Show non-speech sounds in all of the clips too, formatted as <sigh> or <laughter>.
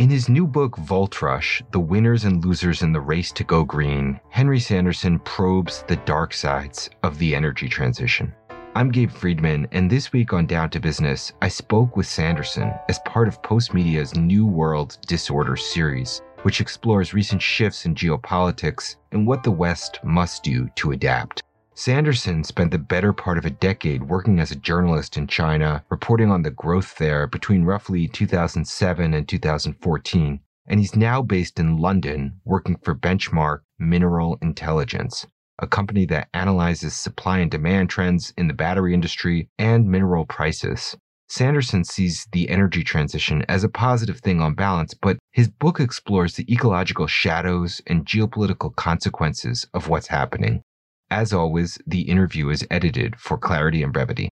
In his new book, Volt Rush The Winners and Losers in the Race to Go Green, Henry Sanderson probes the dark sides of the energy transition. I'm Gabe Friedman, and this week on Down to Business, I spoke with Sanderson as part of Postmedia's New World Disorder series, which explores recent shifts in geopolitics and what the West must do to adapt. Sanderson spent the better part of a decade working as a journalist in China, reporting on the growth there between roughly 2007 and 2014, and he's now based in London working for Benchmark Mineral Intelligence, a company that analyzes supply and demand trends in the battery industry and mineral prices. Sanderson sees the energy transition as a positive thing on balance, but his book explores the ecological shadows and geopolitical consequences of what's happening. As always, the interview is edited for clarity and brevity.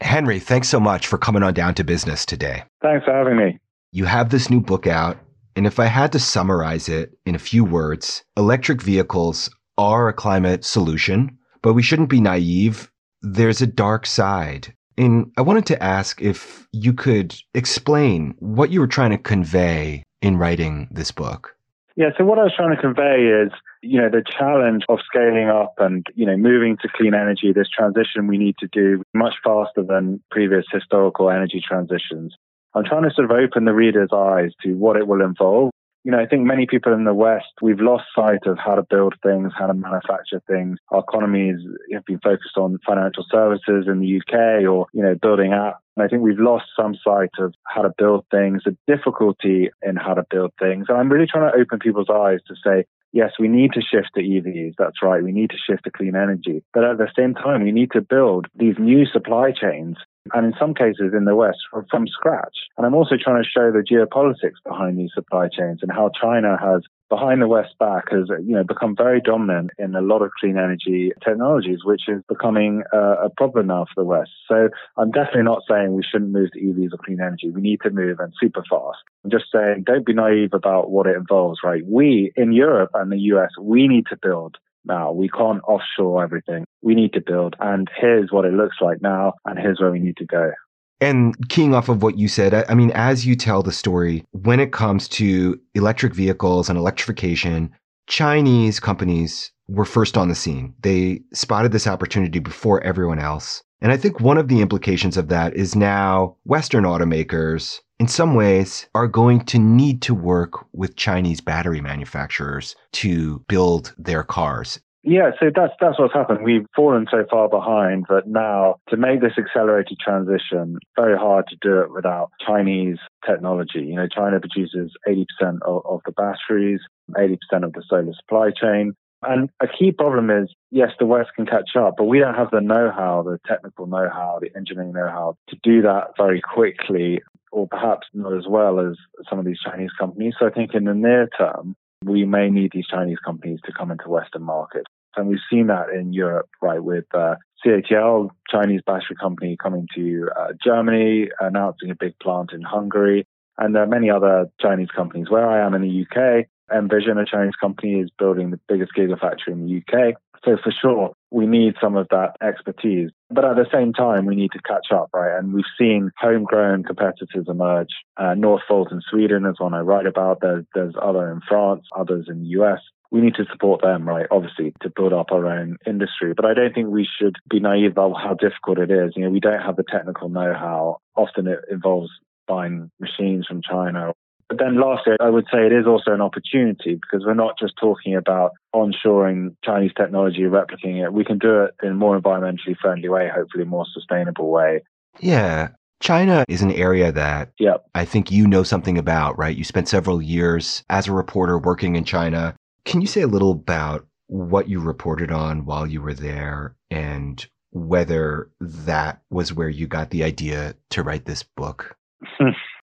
Henry, thanks so much for coming on down to business today. Thanks for having me. You have this new book out, and if I had to summarize it in a few words, electric vehicles are a climate solution, but we shouldn't be naive. There's a dark side. And I wanted to ask if you could explain what you were trying to convey in writing this book. Yeah, so what I was trying to convey is, you know, the challenge of scaling up and, you know, moving to clean energy, this transition we need to do much faster than previous historical energy transitions. I'm trying to sort of open the reader's eyes to what it will involve. You know, I think many people in the West, we've lost sight of how to build things, how to manufacture things. Our economies have been focused on financial services in the UK or, you know, building apps and I think we've lost some sight of how to build things, the difficulty in how to build things. And I'm really trying to open people's eyes to say, yes, we need to shift to EVs. That's right. We need to shift to clean energy. But at the same time, we need to build these new supply chains and in some cases in the West from, scratch. And I'm also trying to show the geopolitics behind these supply chains and how China has behind the West back has you know become very dominant in a lot of clean energy technologies, which is becoming a problem now for the West. So I'm definitely not saying we shouldn't move to EVs or clean energy. We need to move and super fast. I'm just saying don't be naive about what it involves, right? We in Europe and the US, we need to build now. We can't offshore everything. We need to build. And here's what it looks like now, and here's where we need to go. And keying off of what you said, I mean, as you tell the story, when it comes to electric vehicles and electrification, Chinese companies were first on the scene. They spotted this opportunity before everyone else. And I think one of the implications of that is now Western automakers, in some ways, are going to need to work with Chinese battery manufacturers to build their cars. Yeah, so that's that's what's happened. We've fallen so far behind that now to make this accelerated transition, very hard to do it without Chinese technology. You know, China produces 80% of, of the batteries, 80% of the solar supply chain. And a key problem is, yes, the West can catch up, but we don't have the know-how, the technical know-how, the engineering know-how to do that very quickly, or perhaps not as well as some of these Chinese companies. So I think in the near term, we may need these Chinese companies to come into Western markets. And we've seen that in Europe, right, with uh, CATL, Chinese battery company, coming to uh, Germany, announcing a big plant in Hungary. And there are many other Chinese companies. Where I am in the UK, Envision, a Chinese company, is building the biggest gigafactory in the UK. So for sure, we need some of that expertise. But at the same time, we need to catch up, right? And we've seen homegrown competitors emerge. Uh, Northvolt in Sweden is one I write about. There's, there's other in France, others in the US we need to support them, right? Obviously, to build up our own industry. But I don't think we should be naive about how difficult it is. You know, we don't have the technical know-how. Often it involves buying machines from China. But then lastly, I would say it is also an opportunity because we're not just talking about onshoring Chinese technology, replicating it. We can do it in a more environmentally friendly way, hopefully a more sustainable way. Yeah. China is an area that yep. I think you know something about, right? You spent several years as a reporter working in China. Can you say a little about what you reported on while you were there and whether that was where you got the idea to write this book? <laughs>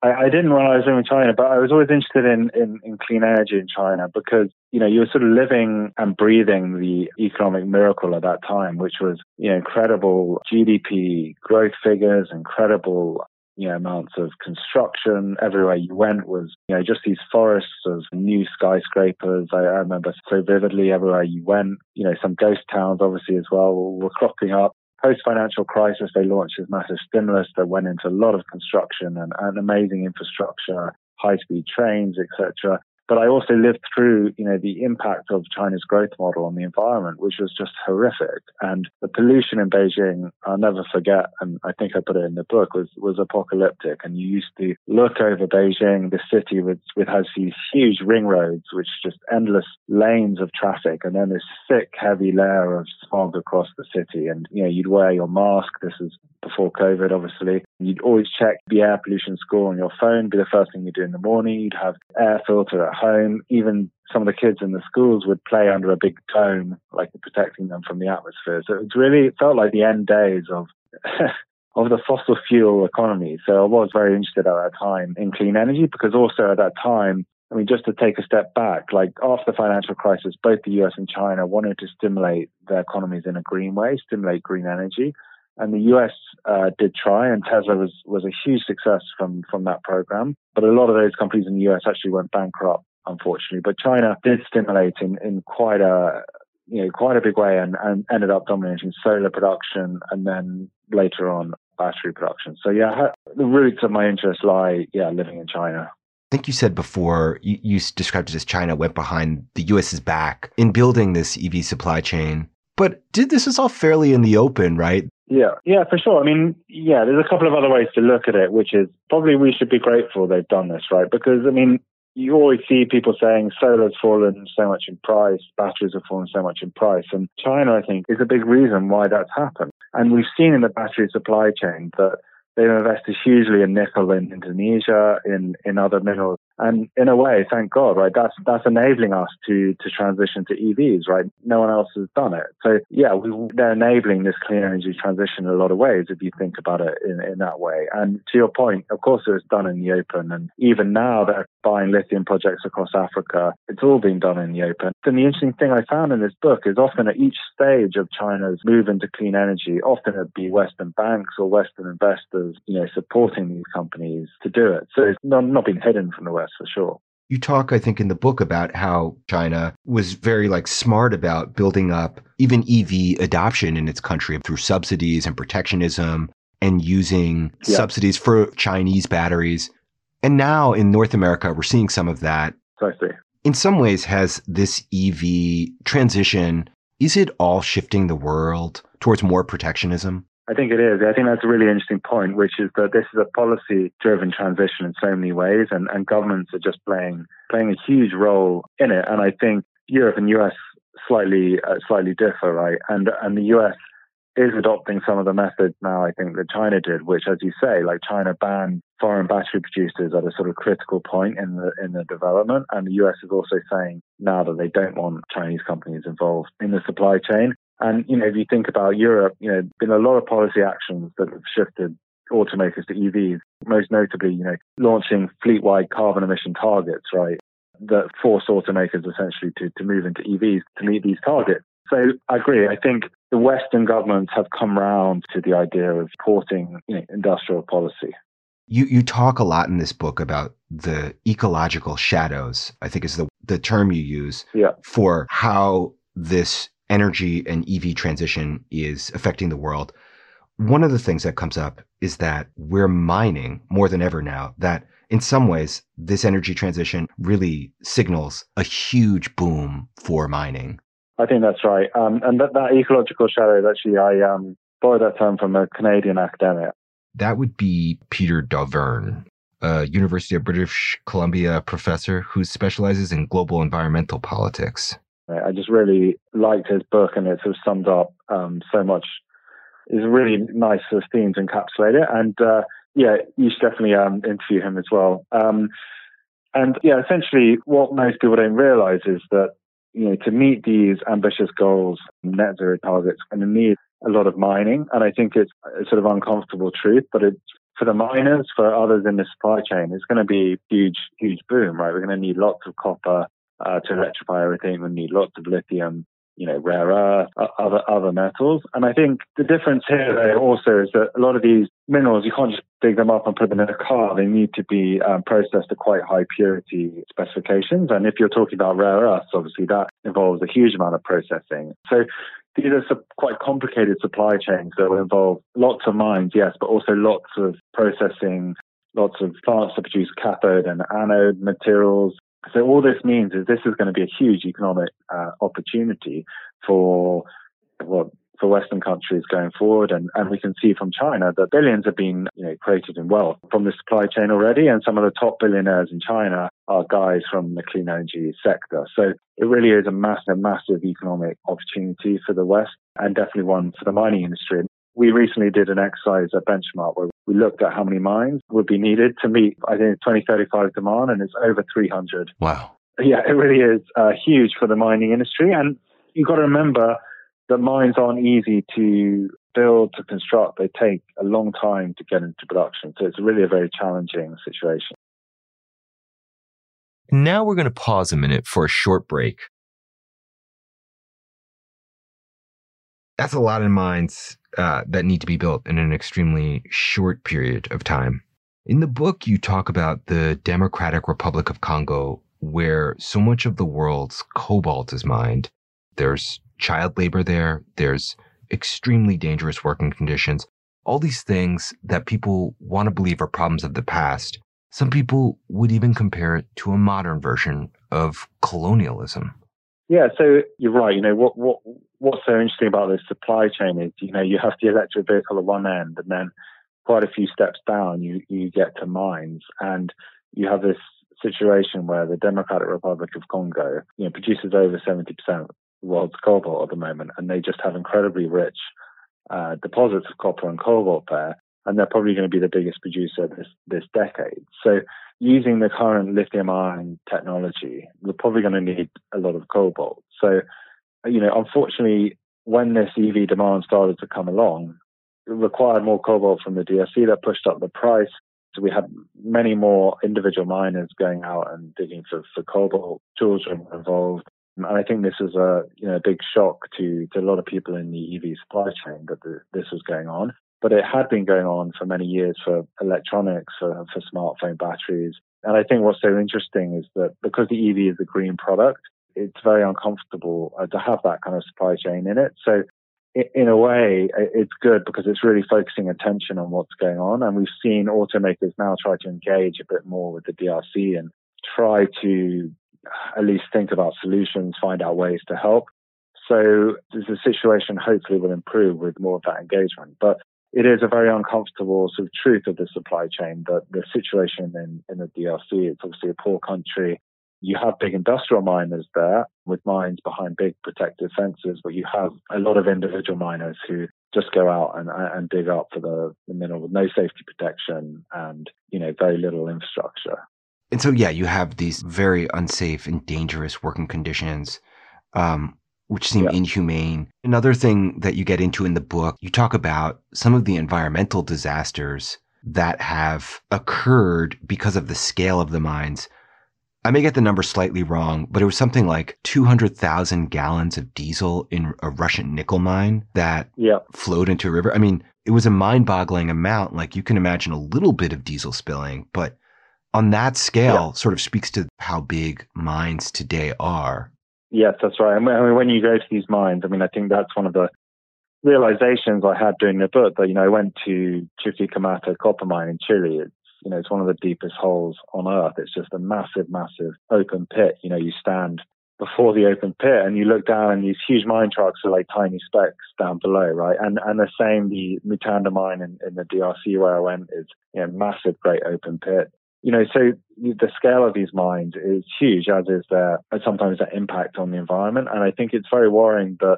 I, didn't was in China, but I was always interested in, in, in, clean energy in China because, you know, you were sort of living and breathing the economic miracle at that time, which was, you know, incredible GDP growth figures, incredible you know, amounts of construction. Everywhere you went was, you know, just these forests of new skyscrapers. I, I remember so vividly everywhere you went, you know, some ghost towns obviously as well were cropping up. Post financial crisis, they launched this massive stimulus that went into a lot of construction and, and amazing infrastructure. high speed trains, etc. But I also lived through, you know, the impact of China's growth model on the environment, which was just horrific. And the pollution in Beijing, I'll never forget, and I think I put it in the book, was, was apocalyptic. And you used to look over Beijing, the city with, with has these huge ring roads, which just endless lanes of traffic, and then this thick, heavy layer of smog across the city. And, you know, you'd wear your mask. This is before COVID, obviously. You'd always check the air pollution score on your phone, be the first thing you do in the morning. You'd have air filter home. Even some of the kids in the schools would play under a big dome, like protecting them from the atmosphere. So it really it felt like the end days of <laughs> of the fossil fuel economy. So I was very interested at that time in clean energy because also at that time, I mean, just to take a step back, like after the financial crisis, both the US and China wanted to stimulate their economies in a green way, stimulate green energy. And the US uh, did try, and Tesla was, was a huge success from, from that program. But a lot of those companies in the US actually went bankrupt, unfortunately. But China did stimulate in, in quite a you know quite a big way, and, and ended up dominating solar production, and then later on battery production. So yeah, the roots of my interest lie yeah living in China. I think you said before you, you described it as China went behind the US's back in building this EV supply chain. But did this is all fairly in the open, right? Yeah, yeah, for sure. I mean, yeah, there's a couple of other ways to look at it, which is probably we should be grateful they've done this, right? Because, I mean, you always see people saying solar's fallen so much in price, batteries have fallen so much in price. And China, I think, is a big reason why that's happened. And we've seen in the battery supply chain that they've invested hugely in nickel in Indonesia, in, in other minerals and in a way, thank God, right? That's that's enabling us to to transition to EVs, right? No one else has done it. So yeah, we, they're enabling this clean energy transition in a lot of ways if you think about it in, in that way. And to your point, of course, it was done in the open, and even now they're buying lithium projects across Africa. It's all been done in the open. And the interesting thing I found in this book is often at each stage of China's move into clean energy, often it'd be Western banks or Western investors, you know, supporting these companies to do it. So it's not, not been hidden from the West for sure. You talk, I think, in the book about how China was very like smart about building up even EV adoption in its country through subsidies and protectionism and using yeah. subsidies for Chinese batteries. And now in North America, we're seeing some of that. Precisely. In some ways, has this EV transition, is it all shifting the world towards more protectionism? I think it is. I think that's a really interesting point, which is that this is a policy driven transition in so many ways and, and governments are just playing playing a huge role in it. And I think Europe and US slightly uh, slightly differ, right? And and the US is adopting some of the methods now I think that China did, which as you say, like China banned foreign battery producers at a sort of critical point in the in the development. And the US is also saying now that they don't want Chinese companies involved in the supply chain. And, you know, if you think about Europe, you know, there've been a lot of policy actions that have shifted automakers to EVs, most notably, you know, launching fleet-wide carbon emission targets, right, that force automakers essentially to, to move into EVs to meet these targets. So I agree. I think the Western governments have come round to the idea of supporting you know, industrial policy. You you talk a lot in this book about the ecological shadows. I think is the the term you use yeah. for how this energy and EV transition is affecting the world. One of the things that comes up is that we're mining more than ever now, that in some ways, this energy transition really signals a huge boom for mining. I think that's right. Um, and that, that ecological shadow is actually, I um, borrowed that term from a Canadian academic. That would be Peter Dauvergne, a University of British Columbia professor who specializes in global environmental politics. I just really liked his book, and it sort of summed up um, so much. It's really nice sort of theme to encapsulate it, and uh, yeah, you should definitely um, interview him as well. Um, and yeah, essentially, what most people don't realize is that you know to meet these ambitious goals, net zero targets, going to need a lot of mining, and I think it's a sort of uncomfortable truth, but it's for the miners, for others in the supply chain, it's going to be huge, huge boom, right? We're going to need lots of copper, uh, to electrify everything. We need lots of lithium, you know, rare earth, other other metals. And I think the difference here also is that a lot of these minerals you can't just dig them up and put them in a car. They need to be um, processed to quite high purity specifications. And if you're talking about rare earths, obviously that involves a huge amount of processing. So these are quite complicated supply chains that will involve lots of mines, yes, but also lots of processing lots of plants to produce cathode and anode materials. So all this means is this is going to be a huge economic uh, opportunity for what for Western countries going forward. And, and we can see from China that billions have been you know, created in wealth from the supply chain already. And some of the top billionaires in China are guys from the clean energy sector. So it really is a massive, massive economic opportunity for the West and definitely one for the mining industry. We recently did an exercise at Benchmark where we looked at how many mines would be needed to meet, I think, 2035 demand, and it's over 300. Wow. Yeah, it really is uh, huge for the mining industry. And you've got to remember that mines aren't easy to build, to construct. They take a long time to get into production. So it's really a very challenging situation. Now we're going to pause a minute for a short break. That's a lot of mines uh, that need to be built in an extremely short period of time. In the book, you talk about the Democratic Republic of Congo, where so much of the world's cobalt is mined. There's child labor there. There's extremely dangerous working conditions. All these things that people want to believe are problems of the past. Some people would even compare it to a modern version of colonialism. Yeah, so you're right. You know what what what's so interesting about this supply chain is you know you have the electric vehicle at one end, and then quite a few steps down you you get to mines, and you have this situation where the Democratic Republic of Congo you know produces over seventy percent world's cobalt at the moment, and they just have incredibly rich uh, deposits of copper and cobalt there, and they're probably going to be the biggest producer this this decade. So, using the current lithium-ion technology, we're probably going to need a lot of cobalt. So, you know, unfortunately, when this EV demand started to come along, it required more cobalt from the DRC that pushed up the price. So we had many more individual miners going out and digging for, for cobalt. Children involved. And I think this is a you know a big shock to, to a lot of people in the EV supply chain that the, this was going on. But it had been going on for many years for electronics, for, for smartphone batteries. And I think what's so interesting is that because the EV is a green product, it's very uncomfortable uh, to have that kind of supply chain in it. So in a way, it's good because it's really focusing attention on what's going on. And we've seen automakers now try to engage a bit more with the DRC and try to at least think about solutions, find out ways to help. So the situation hopefully will improve with more of that engagement. But it is a very uncomfortable sort of truth of the supply chain that the situation in, in the DRC, it's obviously a poor country. You have big industrial miners there with mines behind big protective fences, but you have a lot of individual miners who just go out and, and dig up for the, the mineral with no safety protection and, you know, very little infrastructure. And so, yeah, you have these very unsafe and dangerous working conditions, um, which seem yeah. inhumane. Another thing that you get into in the book, you talk about some of the environmental disasters that have occurred because of the scale of the mines. I may get the number slightly wrong, but it was something like 200,000 gallons of diesel in a Russian nickel mine that yeah. flowed into a river. I mean, it was a mind boggling amount. Like you can imagine a little bit of diesel spilling, but on that scale yeah. sort of speaks to how big mines today are. Yes, that's right. Mean, when you go to these mines, I mean, I think that's one of the realizations I had during the book that, you know, I went to Chuquicamata copper mine in Chile. It's, you know, it's one of the deepest holes on earth. It's just a massive, massive open pit. You know, you stand before the open pit and you look down and these huge mine trucks are like tiny specks down below, right? And and the same, the Mutanda mine in, in the DRC where I went is, you know, massive, great open pit you know, so the scale of these mines is huge, as is their sometimes their impact on the environment. And I think it's very worrying that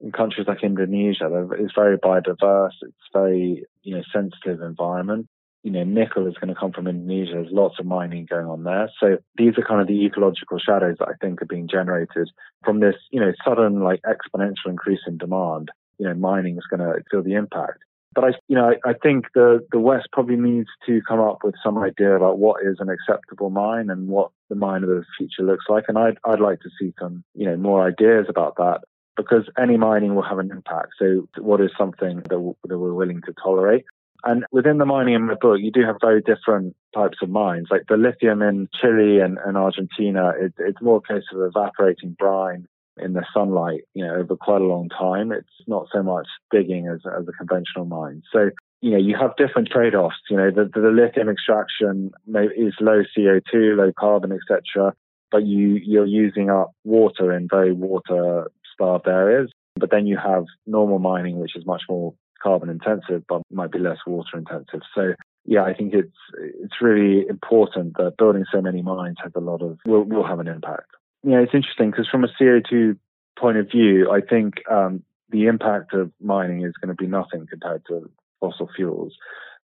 in countries like Indonesia, it's very biodiverse, it's very you know sensitive environment. You know, nickel is going to come from Indonesia. There's lots of mining going on there. So these are kind of the ecological shadows that I think are being generated from this, you know, sudden like exponential increase in demand. You know, mining is going to feel the impact. But I, you know, I, think the the West probably needs to come up with some idea about what is an acceptable mine and what the mine of the future looks like. And I'd I'd like to see some, you know, more ideas about that because any mining will have an impact. So what is something that, that we're willing to tolerate? And within the mining in my book, you do have very different types of mines. Like the lithium in Chile and, and Argentina, it, it's more a case of evaporating brine in the sunlight, you know, over quite a long time. It's not so much digging as, as a conventional mine. So you know, you have different trade-offs. You know, the, the lithium extraction is low CO2, low carbon, etc. But you you're using up water in very water-starved areas. But then you have normal mining, which is much more carbon intensive, but might be less water intensive. So yeah, I think it's it's really important that building so many mines has a lot of will will have an impact. Yeah, it's interesting because from a CO2 point of view, I think um, the impact of mining is going to be nothing compared to fossil fuels.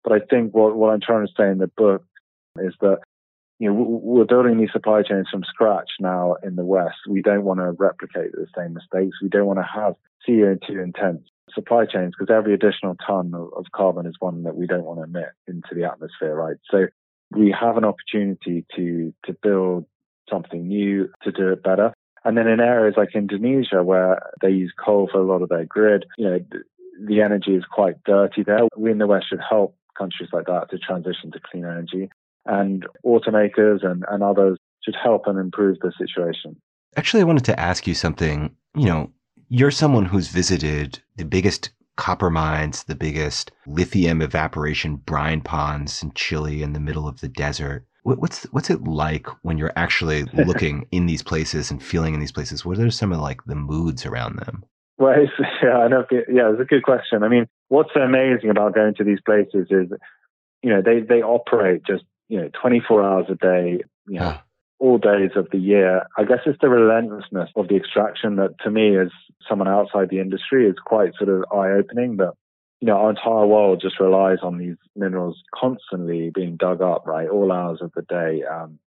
But I think what, what I'm trying to say in the book is that you know we're building these supply chains from scratch now in the West. We don't want to replicate the same mistakes. We don't want to have CO2 intense supply chains because every additional ton of carbon is one that we don't want to emit into the atmosphere, right? So we have an opportunity to to build something new to do it better. And then in areas like Indonesia, where they use coal for a lot of their grid, you know, the energy is quite dirty there. We in the West should help countries like that to transition to clean energy. And automakers and, and others should help and improve the situation. Actually, I wanted to ask you something. You know, you're someone who's visited the biggest copper mines, the biggest lithium evaporation brine ponds in Chile in the middle of the desert. What's what's it like when you're actually <laughs> looking in these places and feeling in these places? What are some of like the moods around them? Well, it's, <laughs> yeah, I know. Yeah, it's a good question. I mean, what's amazing about going to these places is, you know, they they operate just you know 24 hours a day, you know, all days of the year. I guess it's the relentlessness of the extraction that, to me, as someone outside the industry, is quite sort of eye opening. That you know, our entire world just relies on these minerals constantly being dug up, right, all hours of the day. Um,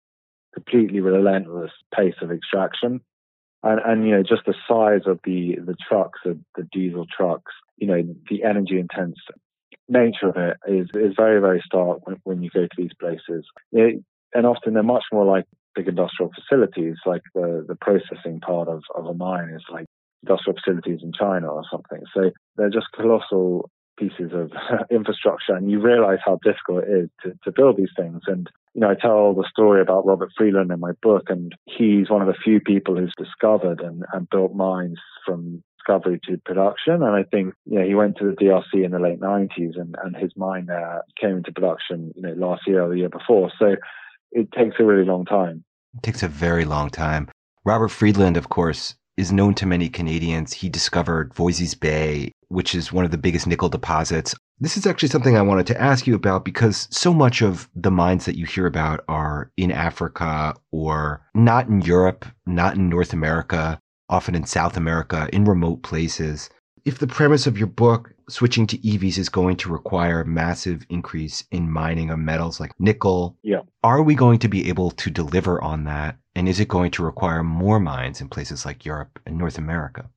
completely relentless pace of extraction and and you know just the size of the the trucks, the, the diesel trucks, you know the energy intense nature of it is is very very stark when, when you go to these places. It, and often they're much more like big industrial facilities, like the the processing part of, of a mine is like industrial facilities in China or something. So they're just colossal pieces of <laughs> infrastructure and you realize how difficult it is to, to build these things. And, you know, I tell the story about Robert Friedland in my book and he's one of the few people who's discovered and, and built mines from discovery to production. And I think, you know, he went to the DRC in the late 90s and, and his mine there came into production, you know, last year or the year before. So it takes a really long time. It takes a very long time. Robert Friedland, of course, is known to many Canadians. He discovered Voisey's Bay, which is one of the biggest nickel deposits. This is actually something I wanted to ask you about because so much of the mines that you hear about are in Africa or not in Europe, not in North America, often in South America, in remote places. If the premise of your book, switching to EVs, is going to require a massive increase in mining of metals like nickel, yeah. are we going to be able to deliver on that? And is it going to require more mines in places like Europe and North America?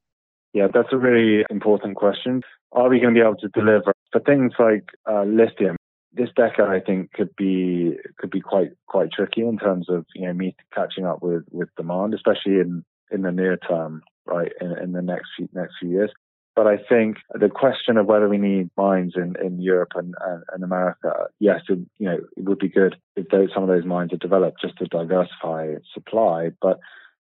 Yeah, that's a really important question. Are we going to be able to deliver for things like uh, lithium? This decade, I think, could be could be quite quite tricky in terms of you know me catching up with with demand, especially in in the near term, right? In, in the next few next few years. But I think the question of whether we need mines in, in Europe and, and, America, yes, it, you know, it would be good if those, some of those mines are developed just to diversify supply. But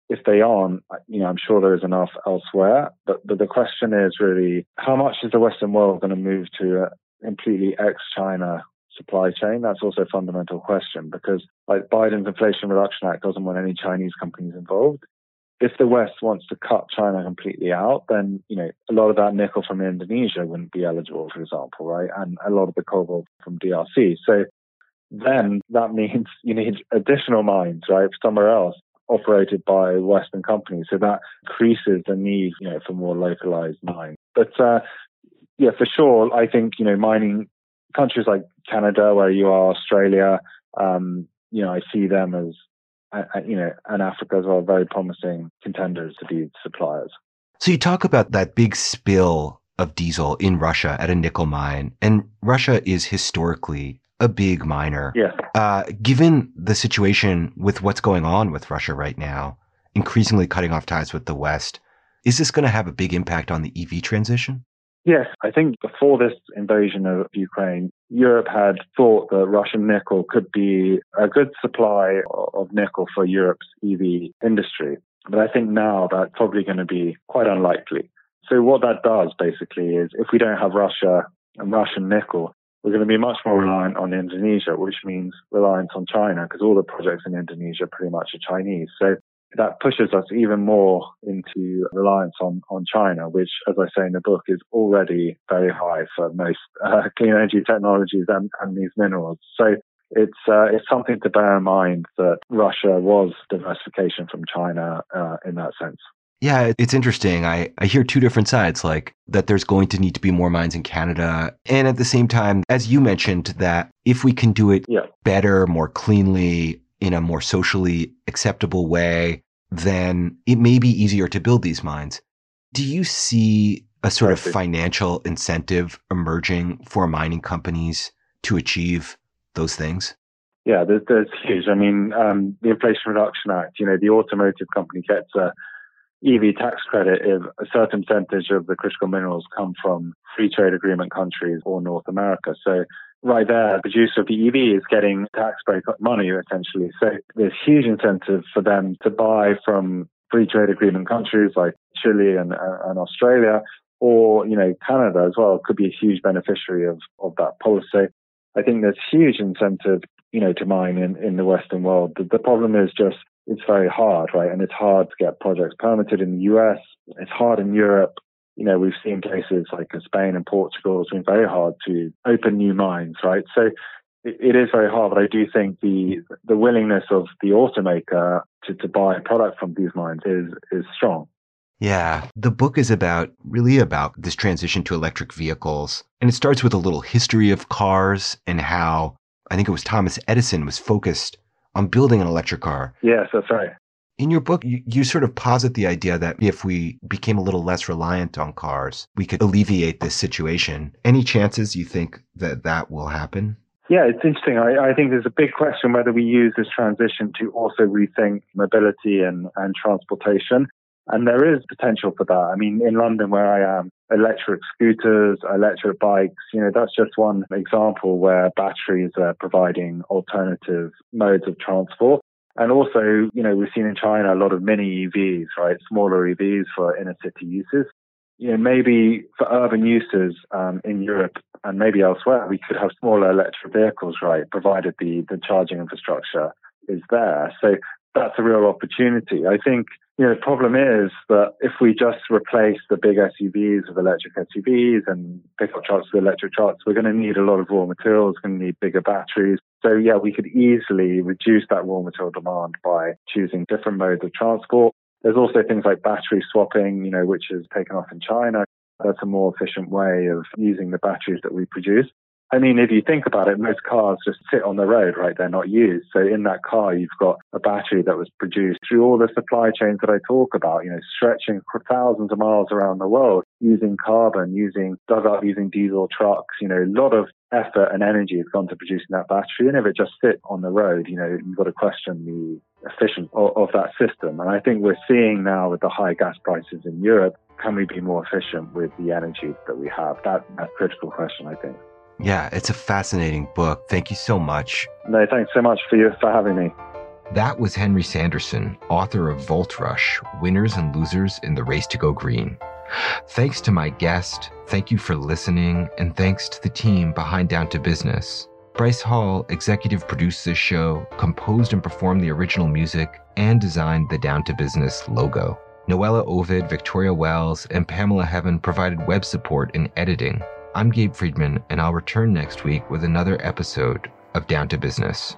if they aren't, you know, I'm sure there is enough elsewhere. But, but the question is really, how much is the Western world going to move to a completely ex-China supply chain? That's also a fundamental question because like Biden's Inflation Reduction Act doesn't want any Chinese companies involved if the West wants to cut China completely out, then you know a lot of that nickel from Indonesia wouldn't be eligible, for example, right? And a lot of the cobalt from DRC. So then that <laughs> means you need additional mines, right, somewhere else operated by Western companies. So that increases the need, you know, for more localized mines. But uh, yeah, for sure, I think you know mining countries like Canada, where you are, Australia, um, you know, I see them as you know, and Africa as well, very promising contenders to be suppliers. So you talk about that big spill of diesel in Russia at a nickel mine, and Russia is historically a big miner. Yeah. Uh, given the situation with what's going on with Russia right now, increasingly cutting off ties with the West, is this going to have a big impact on the EV transition? Yes, I think before this invasion of Ukraine, Europe had thought that Russian nickel could be a good supply of nickel for Europe's EV industry. But I think now that's probably going to be quite unlikely. So what that does basically is if we don't have Russia and Russian nickel, we're going to be much more reliant on Indonesia, which means reliance on China because all the projects in Indonesia pretty much are Chinese. So that pushes us even more into reliance on, on China, which, as I say in the book, is already very high for most uh, <laughs> clean energy technologies and, and these minerals. So it's uh, it's something to bear in mind that Russia was diversification from China uh, in that sense. Yeah, it's interesting. I, I hear two different sides, like that there's going to need to be more mines in Canada. And at the same time, as you mentioned, that if we can do it yeah. better, more cleanly, in a more socially acceptable way, then it may be easier to build these mines. Do you see a sort of financial incentive emerging for mining companies to achieve those things? Yeah, there's, there's huge. I mean, um, the Inflation Reduction Act, you know, the automotive company gets a EV tax credit if a certain percentage of the critical minerals come from free trade agreement countries or North America. So right there, the producer of the EV is getting tax break money essentially. So there's huge incentive for them to buy from free trade agreement countries like Chile and, and Australia or, you know, Canada as well could be a huge beneficiary of, of that policy. I think there's huge incentive, you know, to mine in, in the Western world. The, the problem is just it's very hard, right? And it's hard to get projects permitted in the US. It's hard in Europe. You know, we've seen places like Spain and Portugal. It's been very hard to open new mines, right? So it, is very hard, but I do think the the willingness of the automaker to, to buy a product from these mines is is strong. Yeah, the book is about really about this transition to electric vehicles. And it starts with a little history of cars and how I think it was Thomas Edison was focused on building an electric car. Yes, that's right. In your book, you, you, sort of posit the idea that if we became a little less reliant on cars, we could alleviate this situation. Any chances you think that that will happen? Yeah, it's interesting. I, I think there's a big question whether we use this transition to also rethink mobility and, and transportation. And there is potential for that. I mean, in London, where I am, electric scooters, electric bikes, you know, that's just one example where batteries are providing alternative modes of transport. And also, you know, we've seen in China a lot of mini EVs, right? Smaller EVs for inner city uses. You know, maybe for urban uses um, in Europe and maybe elsewhere, we could have smaller electric vehicles, right? Provided the, the charging infrastructure is there. So that's a real opportunity. I think you know, the problem is that if we just replace the big SUVs with electric SUVs and pickup trucks with electric trucks, we're going to need a lot of raw materials, going to need bigger batteries. So yeah, we could easily reduce that raw material demand by choosing different modes of transport. There's also things like battery swapping, you know, which has taken off in China. That's a more efficient way of using the batteries that we produce. I mean, if you think about it, most cars just sit on the road, right? They're not used. So in that car, you've got a battery that was produced through all the supply chains that I talk about, you know, stretching thousands of miles around the world, using carbon, using dug up, using diesel trucks. You know, a lot of effort and energy has gone to producing that battery. And if it just sits on the road, you know, you've got to question the efficiency of, of that system. And I think we're seeing now with the high gas prices in Europe, can we be more efficient with the energy that we have? That, that's a critical question, I think. Yeah, it's a fascinating book. Thank you so much. No, thanks so much for you for having me. That was Henry Sanderson, author of Volt Rush Winners and Losers in the Race to Go Green. Thanks to my guest, thank you for listening, and thanks to the team behind Down to Business. Bryce Hall executive produced this show, composed and performed the original music, and designed the Down to Business logo. Noella Ovid, Victoria Wells, and Pamela Heaven provided web support and editing. I'm Gabe Friedman, and I'll return next week with another episode of Down to Business.